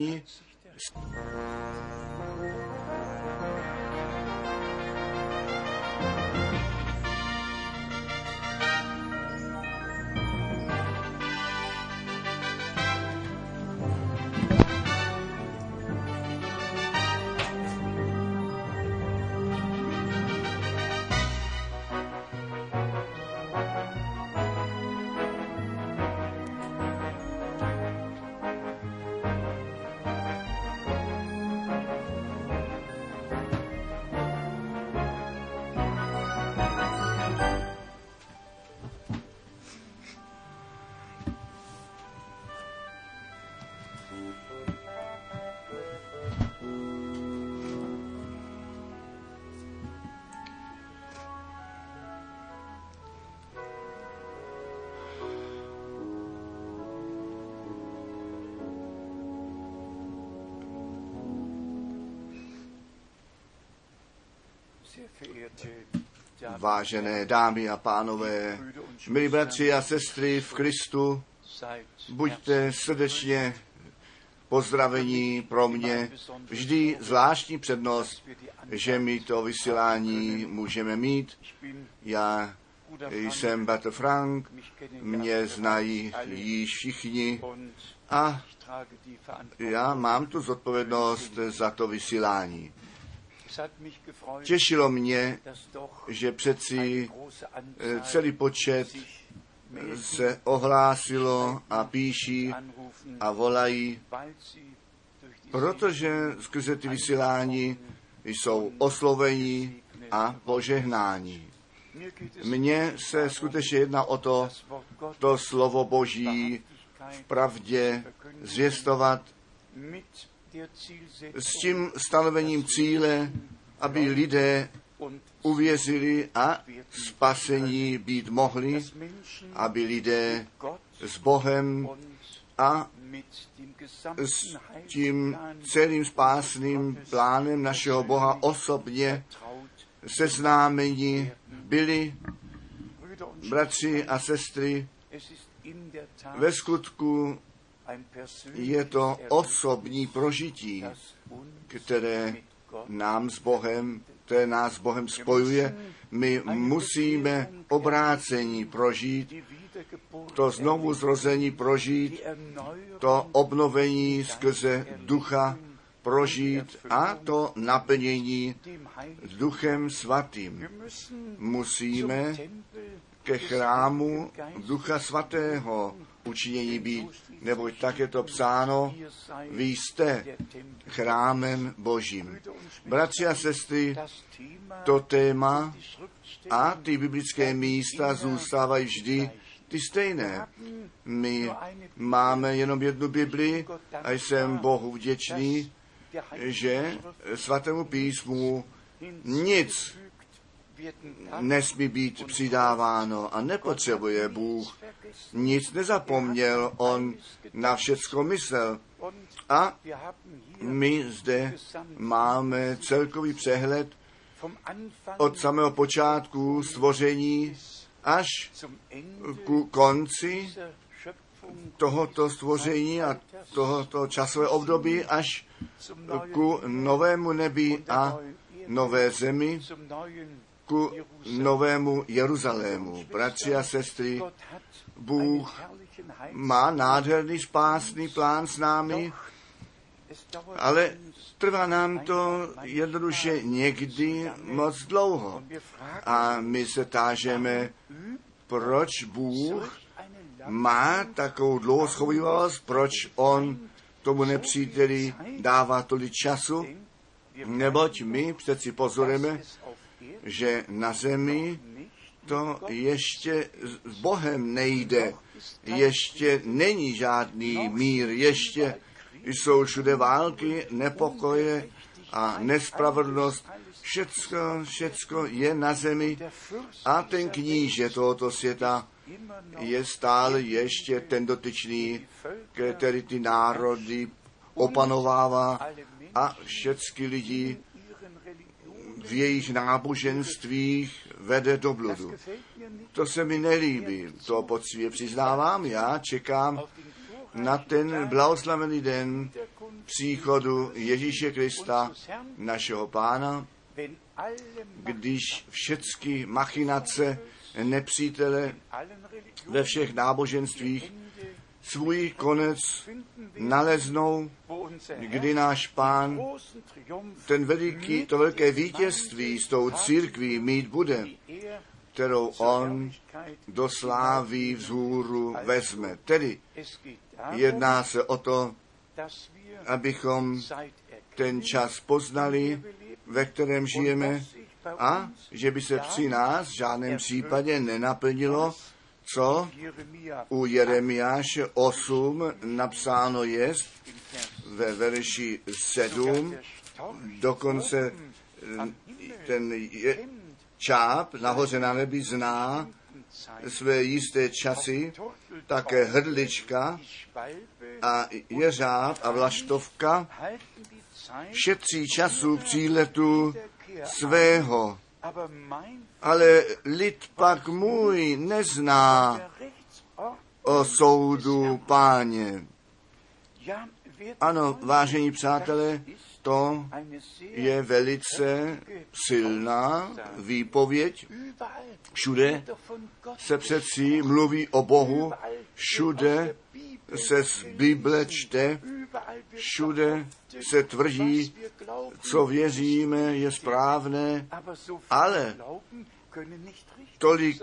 и... Vážené dámy a pánové, milí bratři a sestry v Kristu, buďte srdečně pozdravení pro mě. Vždy zvláštní přednost, že my to vysílání můžeme mít. Já jsem Bratr Frank, mě znají již všichni a já mám tu zodpovědnost za to vysílání. Těšilo mě, že přeci celý počet se ohlásilo a píší a volají, protože skrze ty vysílání jsou oslovení a požehnání. Mně se skutečně jedná o to, to slovo Boží v pravdě zvěstovat s tím stanovením cíle, aby lidé uvěřili a spasení být mohli, aby lidé s Bohem a s tím celým spásným plánem našeho Boha osobně seznámeni byli, bratři a sestry, ve skutku je to osobní prožití, které nám s Bohem, které nás s Bohem spojuje. My musíme obrácení prožít, to znovu zrození prožít, to obnovení skrze ducha prožít a to naplnění duchem svatým. Musíme ke chrámu ducha svatého učinění být, neboť tak je to psáno, vy jste chrámem Božím. Bratři a sestry, to téma a ty biblické místa zůstávají vždy ty stejné. My máme jenom jednu Bibli a jsem Bohu vděčný, že svatému písmu nic nesmí být přidáváno a nepotřebuje Bůh. Nic nezapomněl, on na všecko myslel. A my zde máme celkový přehled od samého počátku stvoření až ku konci tohoto stvoření a tohoto časové období až ku novému nebi a nové zemi, ku novému Jeruzalému. Bratři a sestry, Bůh má nádherný spásný plán s námi, ale trvá nám to jednoduše někdy moc dlouho. A my se tážeme, proč Bůh má takovou dlouhou schovivost, proč on tomu nepříteli dává tolik času, neboť my přeci pozorujeme, že na zemi to ještě s Bohem nejde, ještě není žádný mír, ještě jsou všude války, nepokoje a nespravedlnost. Všecko, všecko je na zemi a ten kníže tohoto světa je stále ještě ten dotyčný, který ty národy opanovává a všechny lidi v jejich náboženstvích vede do bludu. To se mi nelíbí, to poctivě přiznávám, já čekám na ten blahoslavený den příchodu Ježíše Krista, našeho pána, když všechny machinace nepřítele ve všech náboženstvích svůj konec naleznou, kdy náš pán ten veliký, to velké vítězství s tou církví mít bude, kterou on do slávy vzhůru vezme. Tedy jedná se o to, abychom ten čas poznali, ve kterém žijeme, a že by se při nás v žádném případě nenaplnilo, co u Jeremiáše 8 napsáno je ve verši 7, dokonce ten je, čáp nahoře na nebi zná své jisté časy, také hrdlička a jeřáb a vlaštovka šetří času příletu svého. Ale lid pak můj nezná o soudu páně. Ano, vážení přátelé, to je velice silná výpověď. Všude se přeci mluví o Bohu, všude se z Bible čte, všude se tvrdí, co věříme, je správné, ale tolik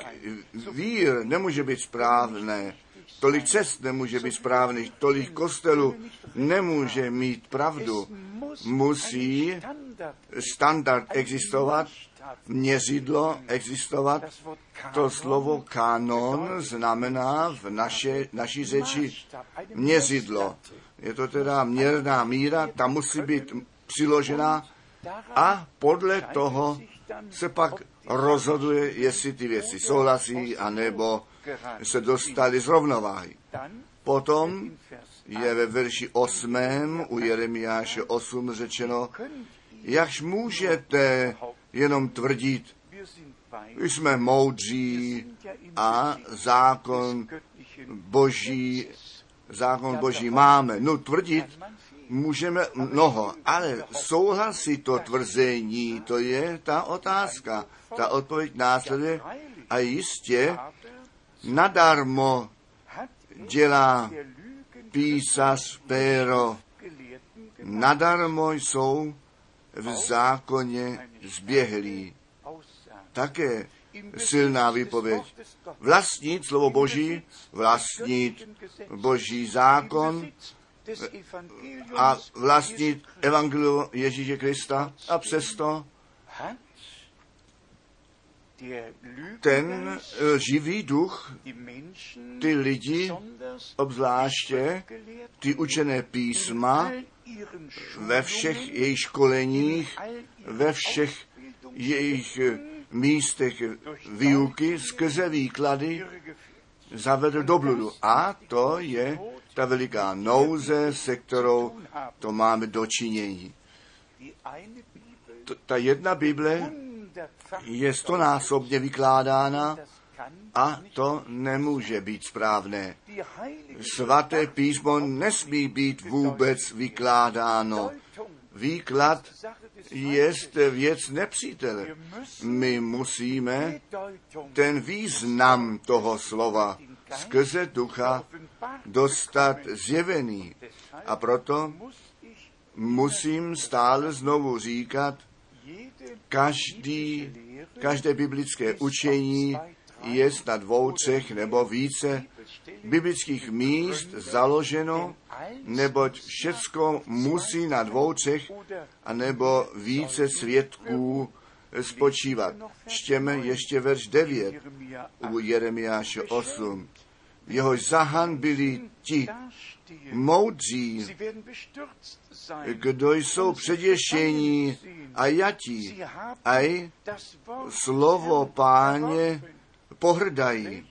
vír nemůže být správné, tolik cest nemůže být správných, tolik kostelů nemůže mít pravdu. Musí standard existovat, měřidlo existovat. To slovo kanon znamená v naše, naší řeči měřidlo. Je to teda měrná míra, ta musí být přiložena a podle toho se pak rozhoduje, jestli ty věci souhlasí, anebo se dostali z rovnováhy. Potom je ve verši 8. u Jeremiáše 8 řečeno, jakž můžete jenom tvrdit, jsme moudří a zákon boží, zákon boží máme. No tvrdit můžeme mnoho, ale souhlasí to tvrzení, to je ta otázka. Ta odpověď následuje a jistě nadarmo dělá písař péro. Nadarmo jsou v zákoně zběhlí. Také silná výpověď. Vlastnit slovo Boží, vlastnit Boží zákon a vlastnit evangelium Ježíše Krista a přesto ten živý duch, ty lidi, obzvláště ty učené písma, ve všech jejich školeních, ve všech jejich místech výuky skrze výklady zavedl do bludu. A to je ta veliká nouze, se kterou to máme dočinění. Ta jedna Bible je stonásobně vykládána a to nemůže být správné. Svaté písmo nesmí být vůbec vykládáno. Výklad je věc nepřítele. My musíme ten význam toho slova skrze ducha dostat zjevený. A proto musím stále znovu říkat, každý, každé biblické učení je na dvou, třech nebo více biblických míst založeno, neboť všecko musí na dvou, třech a nebo více svědků spočívat. Čtěme ještě verš 9 u Jeremiáše 8. Jehož zahan byli ti moudří, kdo jsou předěšení a jatí, aj slovo páně pohrdají.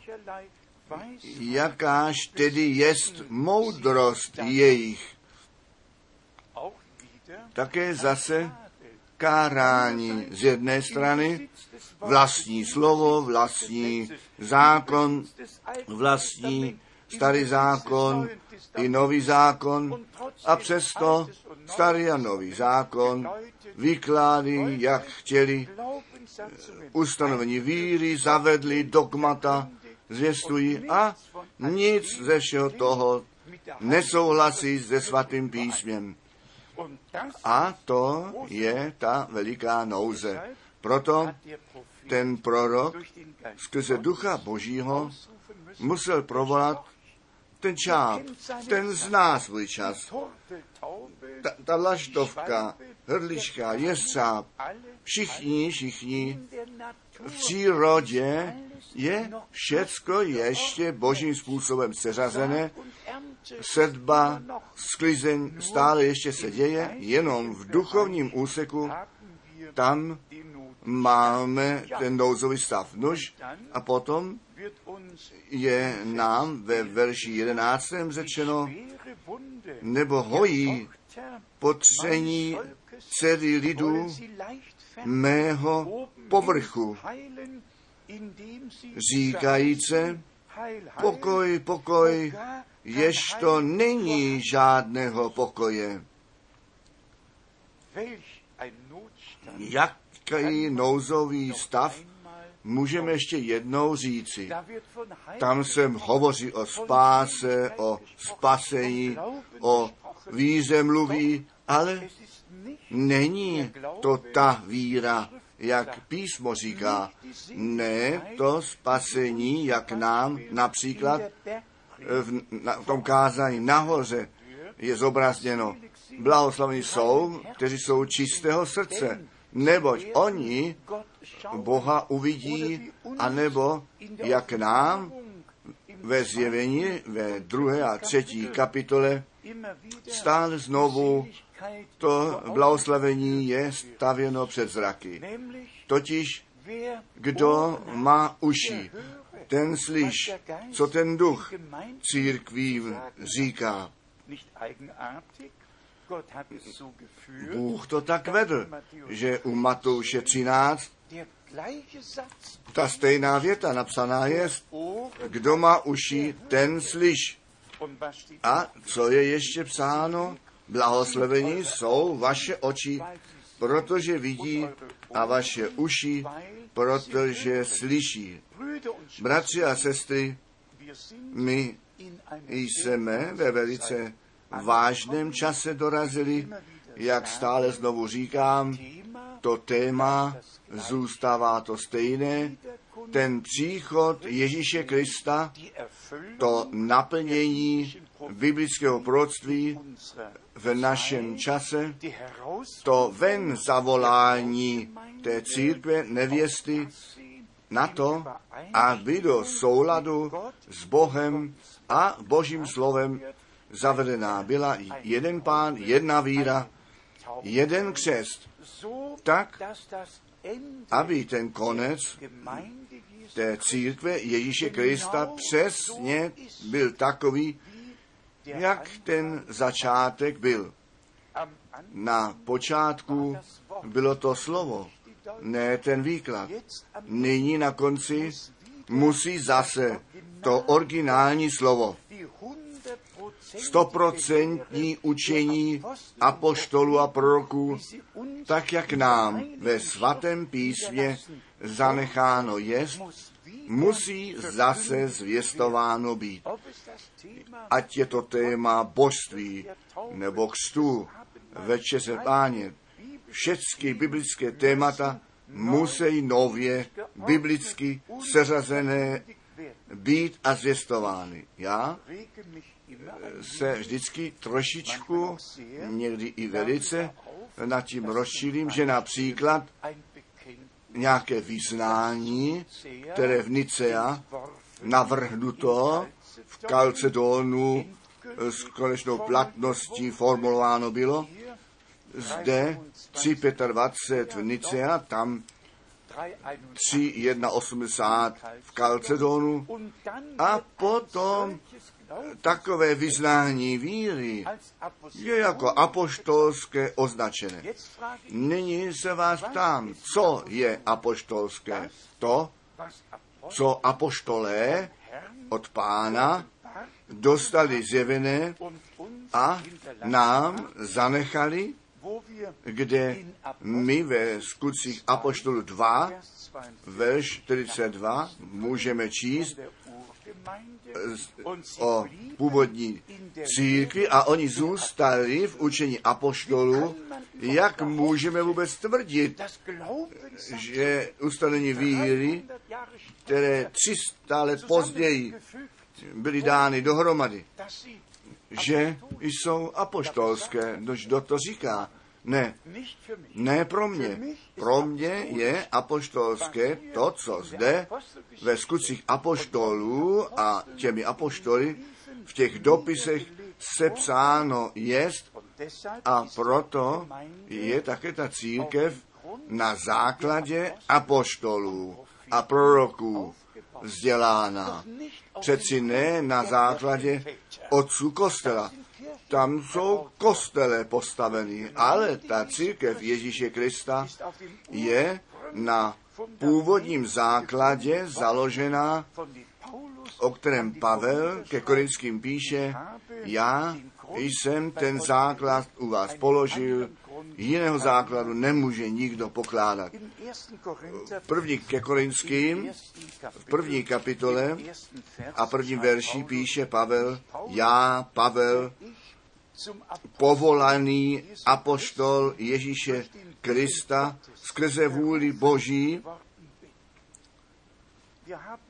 Jakáž tedy jest moudrost jejich. Také zase kárání z jedné strany, vlastní slovo, vlastní zákon, vlastní starý zákon i nový zákon a přesto starý a nový zákon, výklady, jak chtěli, ustanovení víry, zavedli dogmata, zvěstují a nic ze všeho toho nesouhlasí se svatým písmem. A to je ta veliká nouze. Proto ten prorok skrze ducha božího musel provolat ten čáp, ten zná svůj čas. Ta, ta laštovka, hrdlička, jestřáb, všichni, všichni v přírodě je všecko ještě božím způsobem seřazené, sedba, sklizeň stále ještě se děje, jenom v duchovním úseku tam máme ten nouzový stav. Nož a potom je nám ve verši 11. řečeno, nebo hojí potření dcery lidu mého povrchu, říkajíce, pokoj, pokoj, jež to není žádného pokoje. Jaký nouzový stav můžeme ještě jednou říci. Tam se hovoří o spáse, o spasení, o víře mluví, ale není to ta víra, jak písmo říká. Ne to spasení, jak nám například v, na, v tom kázání nahoře je zobrazněno. Blahoslavní jsou, kteří jsou čistého srdce, neboť oni Boha uvidí, anebo jak nám ve zjevení ve druhé a třetí kapitole stále znovu to blahoslavení je stavěno před zraky. Totiž, kdo má uši, ten slyš, co ten duch církvím říká. Bůh to tak vedl, že u Matouše 13 ta stejná věta napsaná je, kdo má uši, ten slyš. A co je ještě psáno? Blahoslavení jsou vaše oči, protože vidí, a vaše uši, protože slyší. Bratři a sestry, my jsme ve velice vážném čase dorazili, jak stále znovu říkám, to téma zůstává to stejné, ten příchod Ježíše Krista, to naplnění biblického proroctví v našem čase, to ven zavolání té církve nevěsty na to, aby do souladu s Bohem a Božím slovem zavedená byla jeden pán, jedna víra, jeden křest, tak, aby ten konec té církve Ježíše Krista přesně byl takový, jak ten začátek byl. Na počátku bylo to slovo, ne ten výklad. Nyní na konci musí zase to originální slovo stoprocentní učení apoštolů a proroků, tak jak nám ve svatém písmě zanecháno jest, musí zase zvěstováno být. Ať je to téma božství nebo kstu, večeře páně, všechny biblické témata musí nově biblicky seřazené být a zvěstovány. Já se vždycky trošičku, někdy i velice, nad tím rozšířím, že například nějaké vyznání, které v Nicea navrhnuto v Kalcedonu s konečnou platností formulováno bylo, zde 3.25 v Nicea, tam 3.1.80 v Kalcedonu a potom takové vyznání víry je jako apoštolské označené. Nyní se vás ptám, co je apoštolské? To, co apoštolé od pána dostali zjevené a nám zanechali, kde my ve skutcích Apoštolu 2, verš 42, můžeme číst o původní církvi a oni zůstali v učení apoštolu, jak můžeme vůbec tvrdit, že ustanovení víry, které 300 let později byly dány dohromady, že jsou apoštolské. Nož kdo to říká? Ne, ne pro mě. Pro mě je apoštolské to, co zde ve skutcích apoštolů a těmi apoštoly v těch dopisech sepsáno jest a proto je také ta církev na základě apoštolů a proroků vzdělána. Přeci ne na základě otců kostela. Tam jsou kostele postaveny, ale ta církev Ježíše Krista je na původním základě založená, o kterém Pavel ke Korinským píše, já jsem ten základ u vás položil, jiného základu nemůže nikdo pokládat. První ke Korinským, v první kapitole a prvním verši píše Pavel, já, Pavel, povolaný apoštol Ježíše Krista skrze vůli Boží,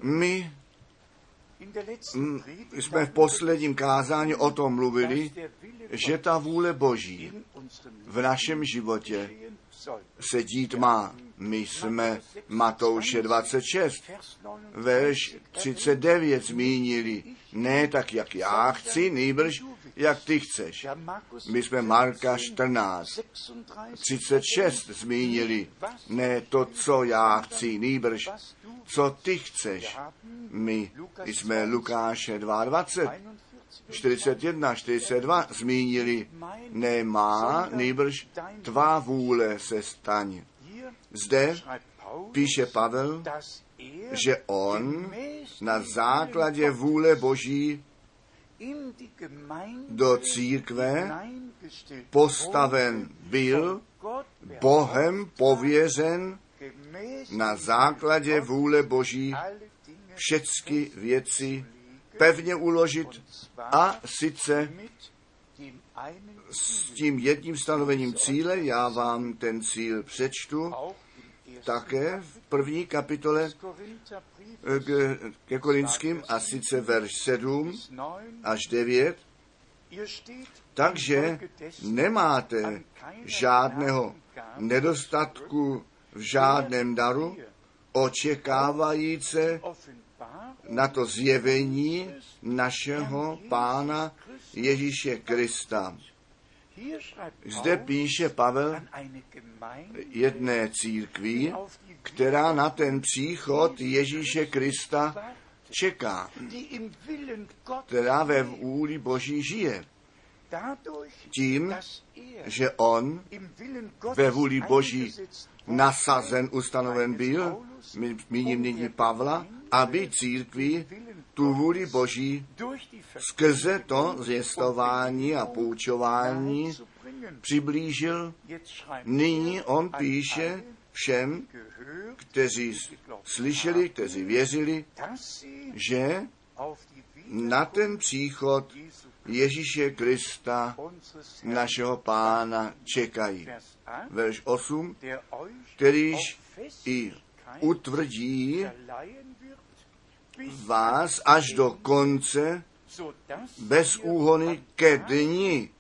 my jsme v posledním kázání o tom mluvili, že ta vůle Boží v našem životě se dít má. My jsme Matouše 26, verš 39 zmínili, ne tak, jak já chci, nejbrž jak ty chceš. My jsme Marka 14, 36 zmínili, ne to, co já chci, nejbrž co ty chceš. My jsme Lukáše 22, 41, 42 zmínili, nemá, nejbrž tvá vůle se staň. Zde píše Pavel, že on na základě vůle Boží do církve postaven byl, Bohem pověřen na základě vůle Boží všechny věci pevně uložit a sice s tím jedním stanovením cíle, já vám ten cíl přečtu, také v první kapitole k, ke Korinským a sice verš 7 až 9. Takže nemáte žádného nedostatku v žádném daru, očekávajíce na to zjevení našeho Pána Ježíše Krista. Zde píše Pavel jedné církví, která na ten příchod Ježíše Krista čeká, která ve vůli Boží žije. Tím, že on ve vůli Boží nasazen, ustanoven byl, míním nyní Pavla, aby církvi tu vůli Boží skrze to zjistování a poučování přiblížil. Nyní on píše všem, kteří slyšeli, kteří věřili, že na ten příchod Ježíše Krista, našeho pána, čekají. Verš 8, kterýž i utvrdí vás až do konce bez úhony ke dni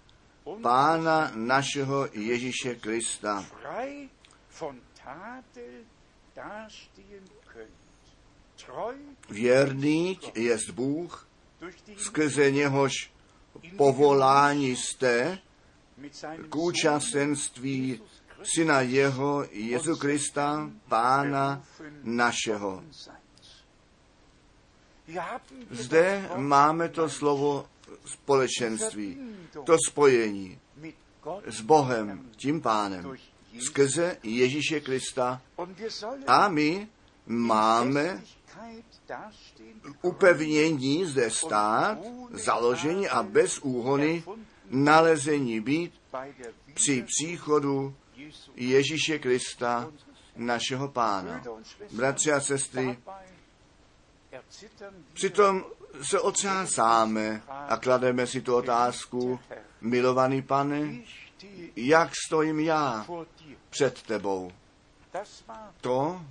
Pána našeho Ježíše Krista. Věrný jest Bůh, skrze něhož povolání jste k účastenství Syna jeho, Jezu Krista, Pána našeho. Zde máme to slovo společenství, to spojení s Bohem, tím pánem, skrze Ježíše Krista. A my máme upevnění zde stát, založení a bez úhony nalezení být při příchodu Ježíše Krista, našeho pána. Bratři a sestry, přitom se otřásáme a klademe si tu otázku, milovaný pane, jak stojím já před tebou? To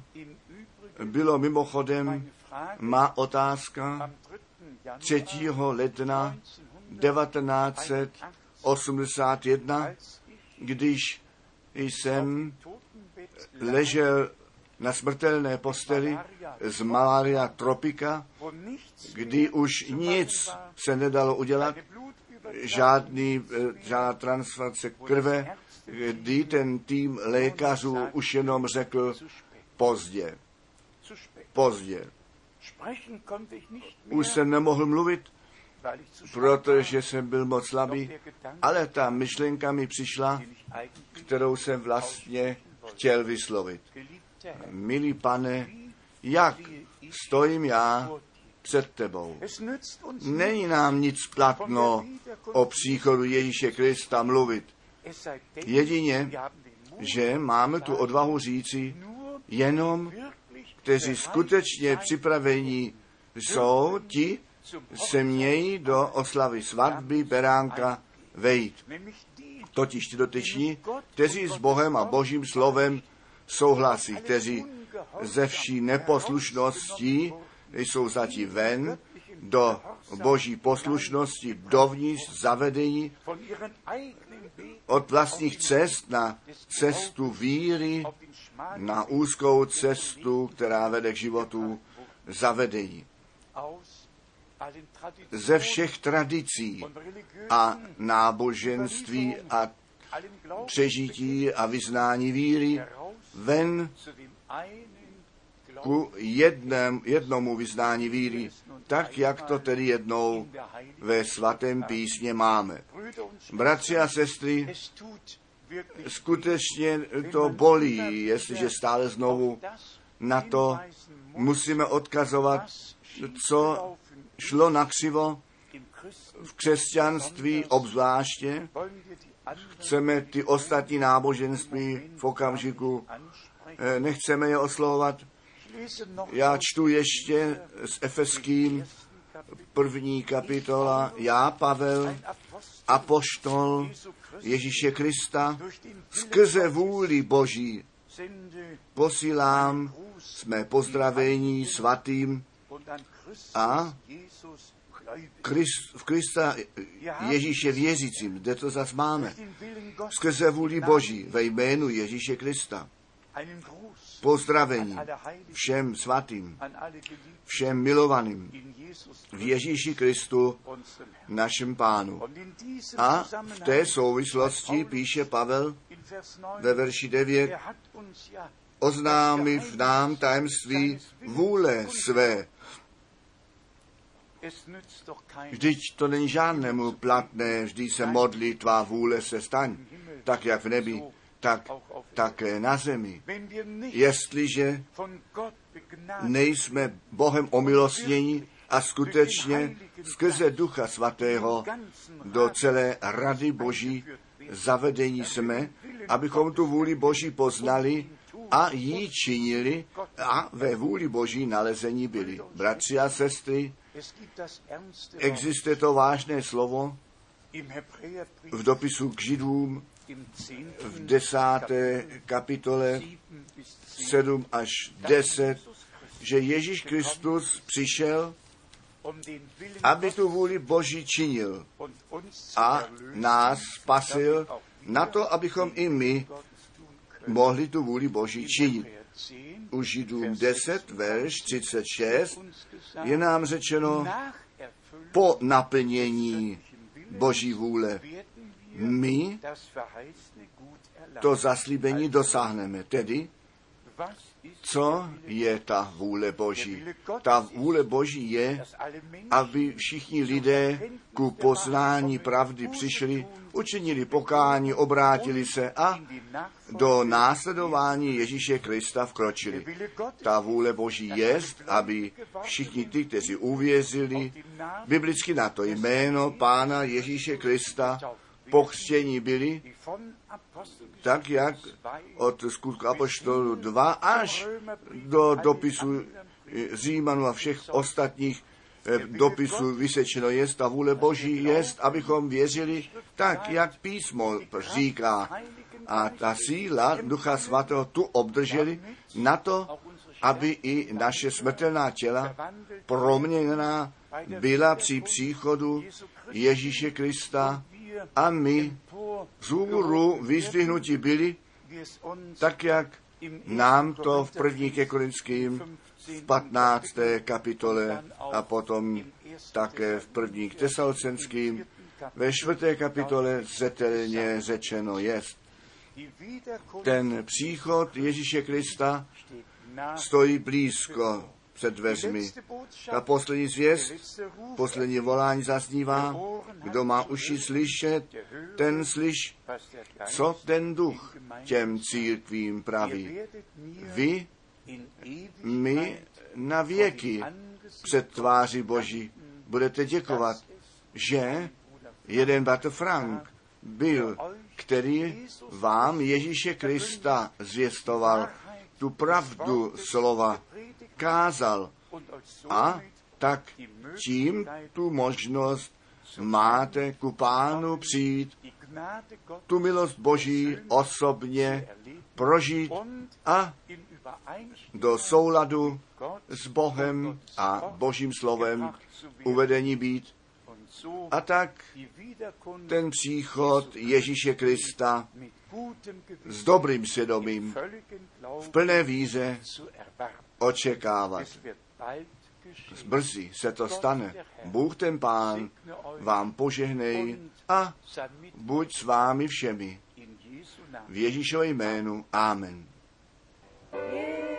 bylo mimochodem má otázka 3. ledna 1981, když jsem ležel na smrtelné posteli z malária tropika, kdy už nic se nedalo udělat, žádný, eh, žádná transferace krve, kdy ten tým lékařů už jenom řekl pozdě. Pozdě. Už jsem nemohl mluvit, protože jsem byl moc slabý, ale ta myšlenka mi přišla, kterou jsem vlastně chtěl vyslovit. Milý pane, jak stojím já před tebou. Není nám nic platno o příchodu Ježíše Krista mluvit. Jedině, že máme tu odvahu říci, jenom kteří skutečně připravení jsou, ti se mějí do oslavy svatby Beránka vejít. Totiž ti dotyční, kteří s Bohem a Božím slovem souhlasí, kteří ze vší neposlušností jsou zatím ven, do boží poslušnosti, dovnitř zavedení od vlastních cest na cestu víry, na úzkou cestu, která vede k životu zavedení. Ze všech tradicí a náboženství a přežití a vyznání víry ven ku jednem, jednomu vyznání víry, tak jak to tedy jednou ve svatém písně máme. Bratři a sestry, skutečně to bolí, jestliže stále znovu na to musíme odkazovat, co šlo na křivo v křesťanství obzvláště. Chceme ty ostatní náboženství v okamžiku, eh, nechceme je oslovovat. Já čtu ještě s Efeským první kapitola. Já, Pavel, apoštol Ježíše Krista, skrze vůli Boží posílám jsme pozdravení svatým a v Krista Ježíše věřícím, kde to zas máme, skrze vůli Boží ve jménu Ježíše Krista. Pozdravení všem svatým, všem milovaným v Ježíši Kristu, našem pánu. A v té souvislosti píše Pavel ve verši 9, oznámí v nám tajemství vůle své. Vždyť to není žádnému platné, vždy se modlí, tvá vůle se staň, tak jak v nebi, tak také na zemi. Jestliže nejsme Bohem omilostněni a skutečně skrze Ducha Svatého do celé rady Boží zavedení jsme, abychom tu vůli Boží poznali a ji činili a ve vůli Boží nalezení byli. Bratři a sestry, existuje to vážné slovo v dopisu k Židům v desáté kapitole 7 až 10, že Ježíš Kristus přišel, aby tu vůli Boží činil a nás spasil na to, abychom i my mohli tu vůli Boží činit. U Židům 10, verš 36 je nám řečeno po naplnění Boží vůle. My to zaslíbení dosáhneme. Tedy, co je ta vůle Boží? Ta vůle Boží je, aby všichni lidé ku poznání pravdy přišli, učinili pokání, obrátili se a do následování Ježíše Krista vkročili. Ta vůle Boží je, aby všichni ty, kteří uvěřili biblicky na to jméno Pána Ježíše Krista, pochstění byli, tak jak od skutku Apoštolu 2 až do dopisu Římanů a všech ostatních eh, dopisu vysečeno jest a vůle Boží jest, abychom věřili tak, jak písmo říká. A ta síla Ducha Svatého tu obdrželi na to, aby i naše smrtelná těla proměněná byla při příchodu Ježíše Krista a my vzhůru vyzdvihnutí byli, tak jak nám to v první ke Korinským v 15. kapitole a potom také v první k Tesalcenským ve čtvrté kapitole zřetelně řečeno jest. Ten příchod Ježíše Krista stojí blízko před dveřmi. Ta poslední zvěst, poslední volání zaznívá, kdo má uši slyšet, ten slyš, co ten duch těm církvím praví. Vy, my na věky před tváří Boží budete děkovat, že jeden bratr Frank byl, který vám Ježíše Krista zvěstoval, tu pravdu slova kázal a tak tím tu možnost máte ku pánu přijít, tu milost Boží osobně prožít a do souladu s Bohem a Božím slovem uvedení být. A tak ten příchod Ježíše Krista s dobrým svědomím v plné víře očekávat. Brzy se to stane. Bůh ten Pán vám požehnej a buď s vámi všemi. V Ježíšově jménu. Amen. Yeah.